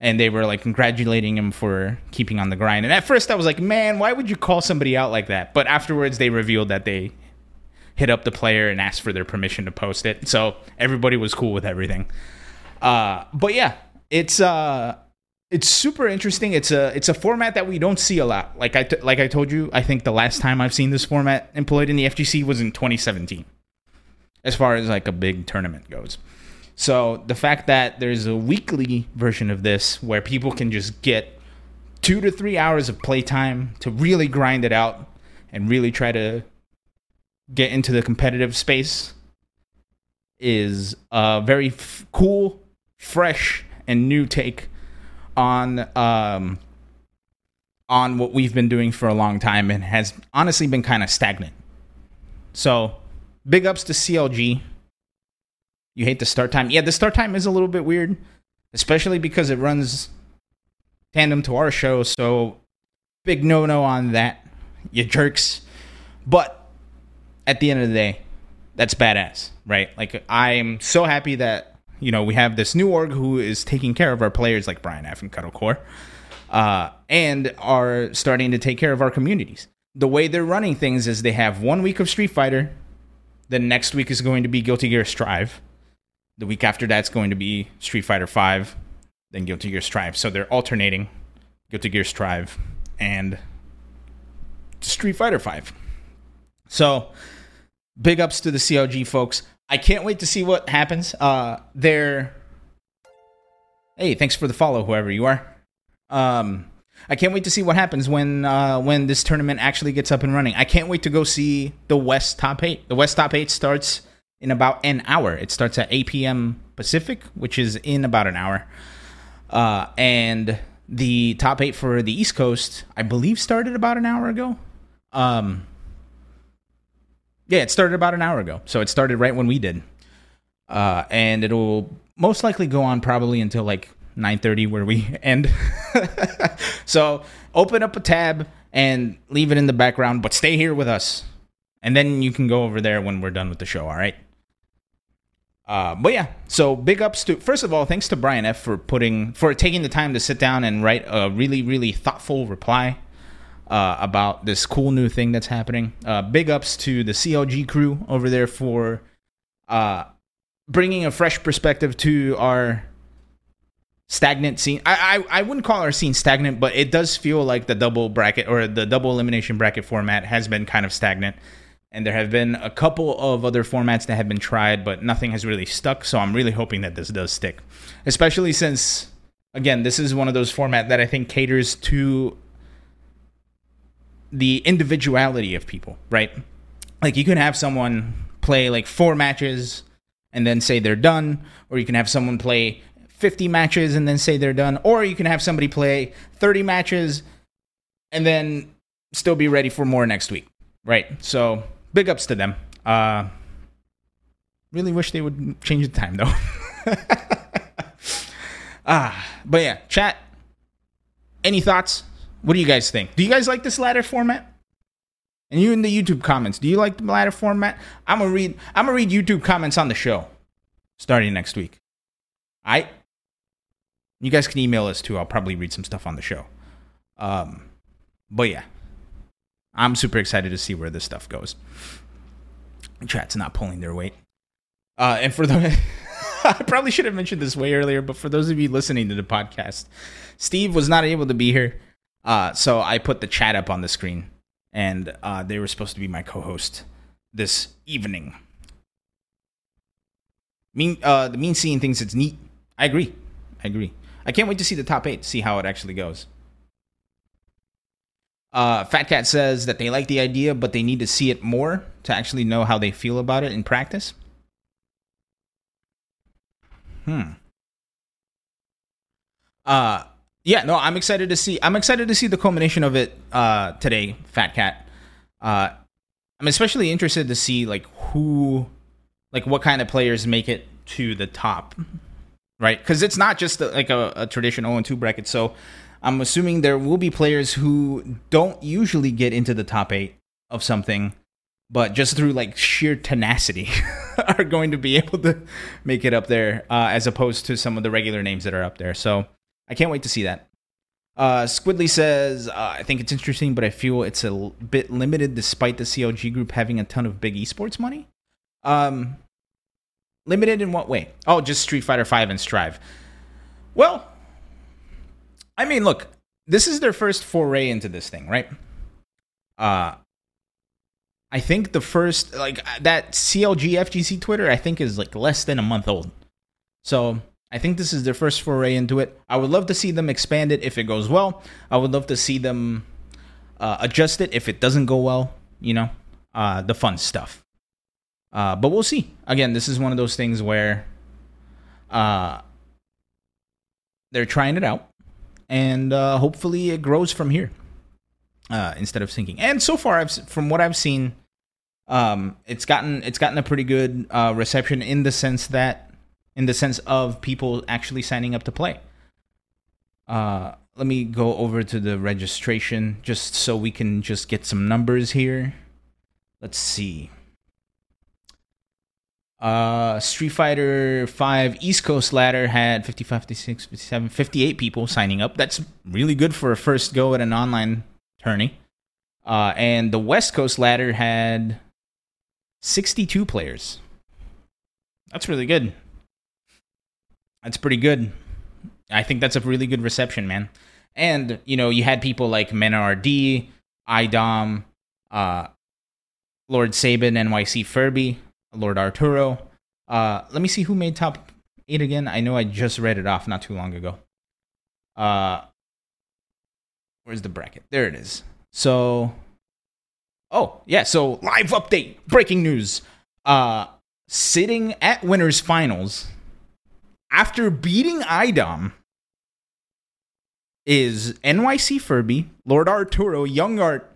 and they were like congratulating him for keeping on the grind. And at first, I was like, "Man, why would you call somebody out like that?" But afterwards, they revealed that they hit up the player and ask for their permission to post it. So everybody was cool with everything. Uh, but yeah, it's uh, it's super interesting. It's a it's a format that we don't see a lot. Like I t- like I told you, I think the last time I've seen this format employed in the FGC was in 2017. As far as like a big tournament goes. So the fact that there's a weekly version of this where people can just get two to three hours of playtime to really grind it out and really try to get into the competitive space is a very f- cool, fresh, and new take on um, on what we've been doing for a long time and has honestly been kind of stagnant. So, big ups to CLG. You hate the start time. Yeah, the start time is a little bit weird, especially because it runs tandem to our show. So, big no no on that, you jerks. But at the end of the day, that's badass, right? Like I'm so happy that you know we have this new org who is taking care of our players like Brian F and Cuddlecore, uh, and are starting to take care of our communities. The way they're running things is they have one week of Street Fighter, the next week is going to be Guilty Gear Strive, the week after that's going to be Street Fighter Five, then Guilty Gear Strive. So they're alternating Guilty Gear Strive and Street Fighter Five. So big ups to the CLG folks. I can't wait to see what happens. Uh, they're hey, thanks for the follow, whoever you are. Um, I can't wait to see what happens when uh, when this tournament actually gets up and running. I can't wait to go see the West Top Eight. The West Top Eight starts in about an hour. It starts at 8 p.m. Pacific, which is in about an hour. Uh, and the top eight for the East Coast, I believe, started about an hour ago. Um, yeah, it started about an hour ago. So it started right when we did. Uh, and it'll most likely go on probably until like 9:30 where we end. so open up a tab and leave it in the background, but stay here with us and then you can go over there when we're done with the show. All right. Uh, but yeah, so big ups to first of all, thanks to Brian F for putting for taking the time to sit down and write a really really thoughtful reply uh, about this cool new thing that's happening. Uh, big ups to the CLG crew over there for uh, bringing a fresh perspective to our stagnant scene. I, I I wouldn't call our scene stagnant, but it does feel like the double bracket or the double elimination bracket format has been kind of stagnant. And there have been a couple of other formats that have been tried, but nothing has really stuck. So I'm really hoping that this does stick, especially since, again, this is one of those format that I think caters to the individuality of people, right? Like you can have someone play like four matches and then say they're done, or you can have someone play 50 matches and then say they're done, or you can have somebody play 30 matches and then still be ready for more next week, right? So big ups to them. Uh, really wish they would change the time though. ah, but yeah, chat. Any thoughts? What do you guys think? Do you guys like this ladder format? And you in the YouTube comments, do you like the ladder format? I'm gonna read. I'm gonna read YouTube comments on the show starting next week. I. You guys can email us too. I'll probably read some stuff on the show. Um, but yeah, I'm super excited to see where this stuff goes. Chat's not pulling their weight. Uh, and for the, I probably should have mentioned this way earlier, but for those of you listening to the podcast, Steve was not able to be here. Uh, so I put the chat up on the screen, and uh, they were supposed to be my co-host this evening. Mean, uh, the Mean Scene thinks it's neat. I agree. I agree. I can't wait to see the top eight, see how it actually goes. Uh, Fat Cat says that they like the idea, but they need to see it more to actually know how they feel about it in practice. Hmm. Uh, yeah, no, I'm excited to see. I'm excited to see the culmination of it uh, today, Fat Cat. Uh, I'm especially interested to see like who, like what kind of players make it to the top, right? Because it's not just a, like a, a traditional 0 and 2 bracket. So I'm assuming there will be players who don't usually get into the top eight of something, but just through like sheer tenacity are going to be able to make it up there, uh, as opposed to some of the regular names that are up there. So I can't wait to see that. Uh, Squidly says, uh, I think it's interesting, but I feel it's a l- bit limited despite the CLG group having a ton of big esports money. Um, limited in what way? Oh, just Street Fighter 5 and Strive. Well, I mean, look, this is their first foray into this thing, right? Uh, I think the first, like, that CLG FGC Twitter, I think is like less than a month old. So I think this is their first foray into it. I would love to see them expand it if it goes well. I would love to see them uh, adjust it if it doesn't go well. You know, uh, the fun stuff. Uh, but we'll see. Again, this is one of those things where uh, they're trying it out, and uh, hopefully it grows from here uh, instead of sinking. And so far, I've, from what I've seen, um, it's gotten it's gotten a pretty good uh, reception in the sense that in the sense of people actually signing up to play. Uh, let me go over to the registration just so we can just get some numbers here. Let's see. Uh, Street Fighter 5 East Coast ladder had 55, 56, 57, 58 people signing up. That's really good for a first go at an online tourney. Uh, and the West Coast ladder had 62 players. That's really good. That's pretty good. I think that's a really good reception, man. And you know, you had people like MenaRD, IDOM, uh, Lord Saban, NYC Furby, Lord Arturo. Uh, let me see who made top eight again. I know I just read it off not too long ago. Uh, where's the bracket? There it is. So, oh yeah. So live update, breaking news. Uh, sitting at winners finals after beating IDOM is NYC Furby, Lord Arturo, Young Art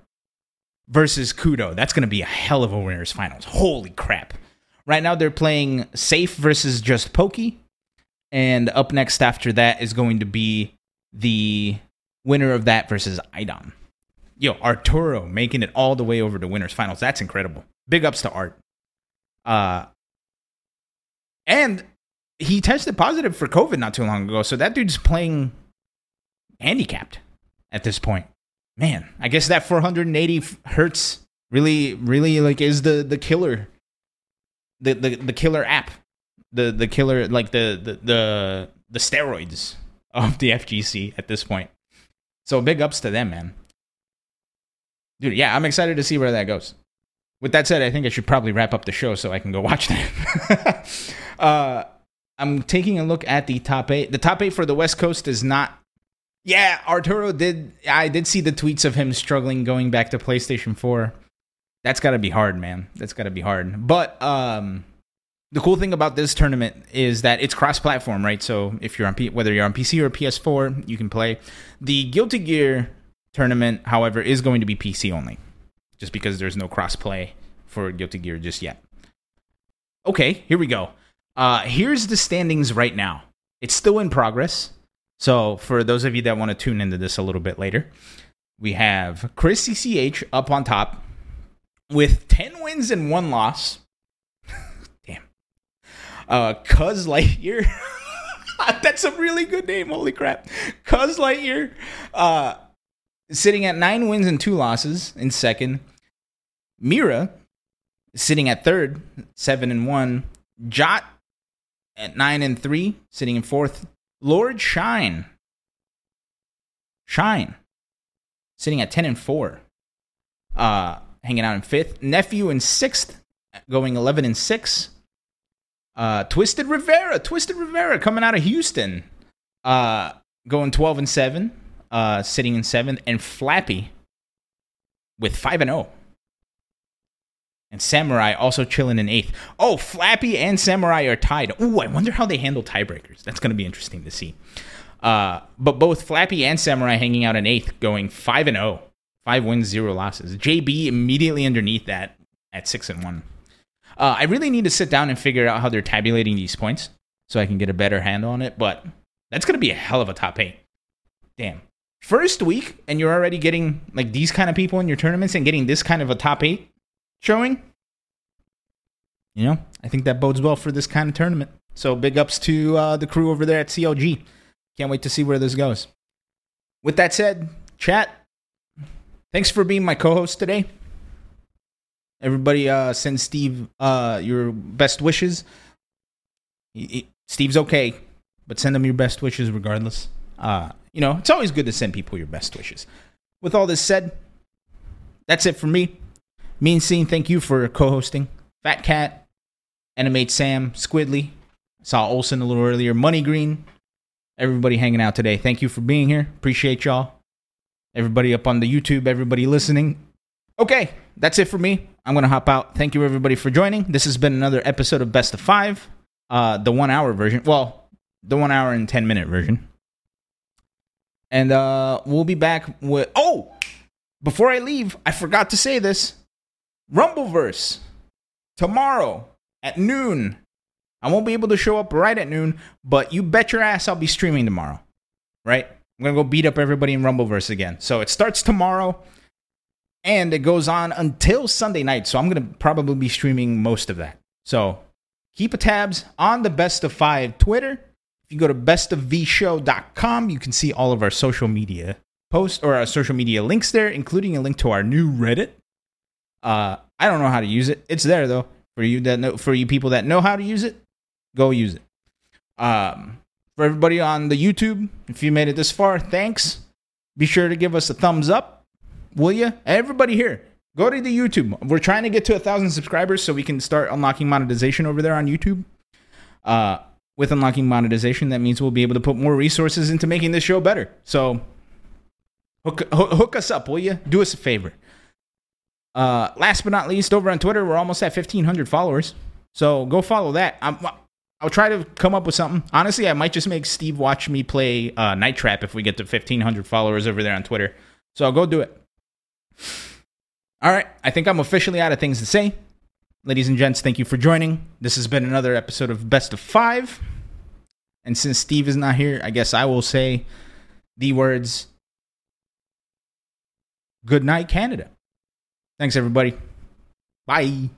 versus Kudo. That's going to be a hell of a winners finals. Holy crap. Right now they're playing Safe versus Just Pokey. And up next after that is going to be the winner of that versus IDOM. Yo, Arturo making it all the way over to winners finals. That's incredible. Big ups to Art. Uh, and he tested positive for COVID not too long ago, so that dude's playing handicapped at this point. Man, I guess that 480 hertz really, really like is the the killer, the the the killer app, the the killer like the the the, the steroids of the FGC at this point. So big ups to them, man. Dude, yeah, I'm excited to see where that goes. With that said, I think I should probably wrap up the show so I can go watch that. uh, I'm taking a look at the top eight. The top eight for the West Coast is not. Yeah, Arturo did. I did see the tweets of him struggling going back to PlayStation 4. That's got to be hard, man. That's got to be hard. But um, the cool thing about this tournament is that it's cross-platform, right? So if you're on P- whether you're on PC or PS4, you can play. The Guilty Gear tournament, however, is going to be PC only, just because there's no cross-play for Guilty Gear just yet. Okay, here we go. Uh, here's the standings right now. It's still in progress. So for those of you that want to tune into this a little bit later, we have Chris CCH up on top with 10 wins and one loss uh, Cuz Lightyear. That's a really good name. Holy crap. Cuz Lightyear. Uh, sitting at nine wins and two losses in second. Mira sitting at third, seven and one. Jot at nine and three, sitting in fourth. Lord Shine. Shine. Sitting at ten and four. Uh, hanging out in fifth. Nephew in sixth, going eleven and six. Uh, Twisted Rivera, Twisted Rivera coming out of Houston, uh, going 12 and 7, uh, sitting in seventh, and Flappy with 5 and 0. And Samurai also chilling in eighth. Oh, Flappy and Samurai are tied. Ooh, I wonder how they handle tiebreakers. That's going to be interesting to see. Uh, but both Flappy and Samurai hanging out in eighth, going 5 and 0. Five wins, zero losses. JB immediately underneath that at 6 and 1. Uh, I really need to sit down and figure out how they're tabulating these points so I can get a better handle on it. But that's going to be a hell of a top eight. Damn. First week, and you're already getting like these kind of people in your tournaments and getting this kind of a top eight showing. You know, I think that bodes well for this kind of tournament. So big ups to uh, the crew over there at CLG. Can't wait to see where this goes. With that said, chat, thanks for being my co host today. Everybody uh, send Steve uh, your best wishes. He, he, Steve's okay, but send him your best wishes regardless. Uh, you know, it's always good to send people your best wishes. With all this said, that's it for me. Mean Scene, thank you for co-hosting. Fat Cat, Animate Sam, Squidly, saw Olson a little earlier. Money Green, everybody hanging out today. Thank you for being here. Appreciate y'all. Everybody up on the YouTube, everybody listening. Okay, that's it for me. I'm going to hop out. Thank you, everybody, for joining. This has been another episode of Best of Five, uh, the one hour version. Well, the one hour and 10 minute version. And uh, we'll be back with. Oh! Before I leave, I forgot to say this Rumbleverse tomorrow at noon. I won't be able to show up right at noon, but you bet your ass I'll be streaming tomorrow. Right? I'm going to go beat up everybody in Rumbleverse again. So it starts tomorrow and it goes on until Sunday night. So I'm going to probably be streaming most of that. So keep a tabs on the Best of Five Twitter. If you go to bestofvshow.com, you can see all of our social media posts or our social media links there, including a link to our new Reddit. Uh, I don't know how to use it. It's there though. For you that know, for you people that know how to use it, go use it. Um, for everybody on the YouTube, if you made it this far, thanks. Be sure to give us a thumbs up will you? Everybody here, go to the YouTube. We're trying to get to a thousand subscribers so we can start unlocking monetization over there on YouTube. Uh, with unlocking monetization, that means we'll be able to put more resources into making this show better. So hook, hook, hook us up, will you? Do us a favor. Uh, last but not least, over on Twitter, we're almost at 1,500 followers. So go follow that. I'm, I'll try to come up with something. Honestly, I might just make Steve watch me play uh, Night Trap if we get to 1,500 followers over there on Twitter. So go do it. All right, I think I'm officially out of things to say. Ladies and gents, thank you for joining. This has been another episode of Best of Five. And since Steve is not here, I guess I will say the words Good night, Canada. Thanks, everybody. Bye.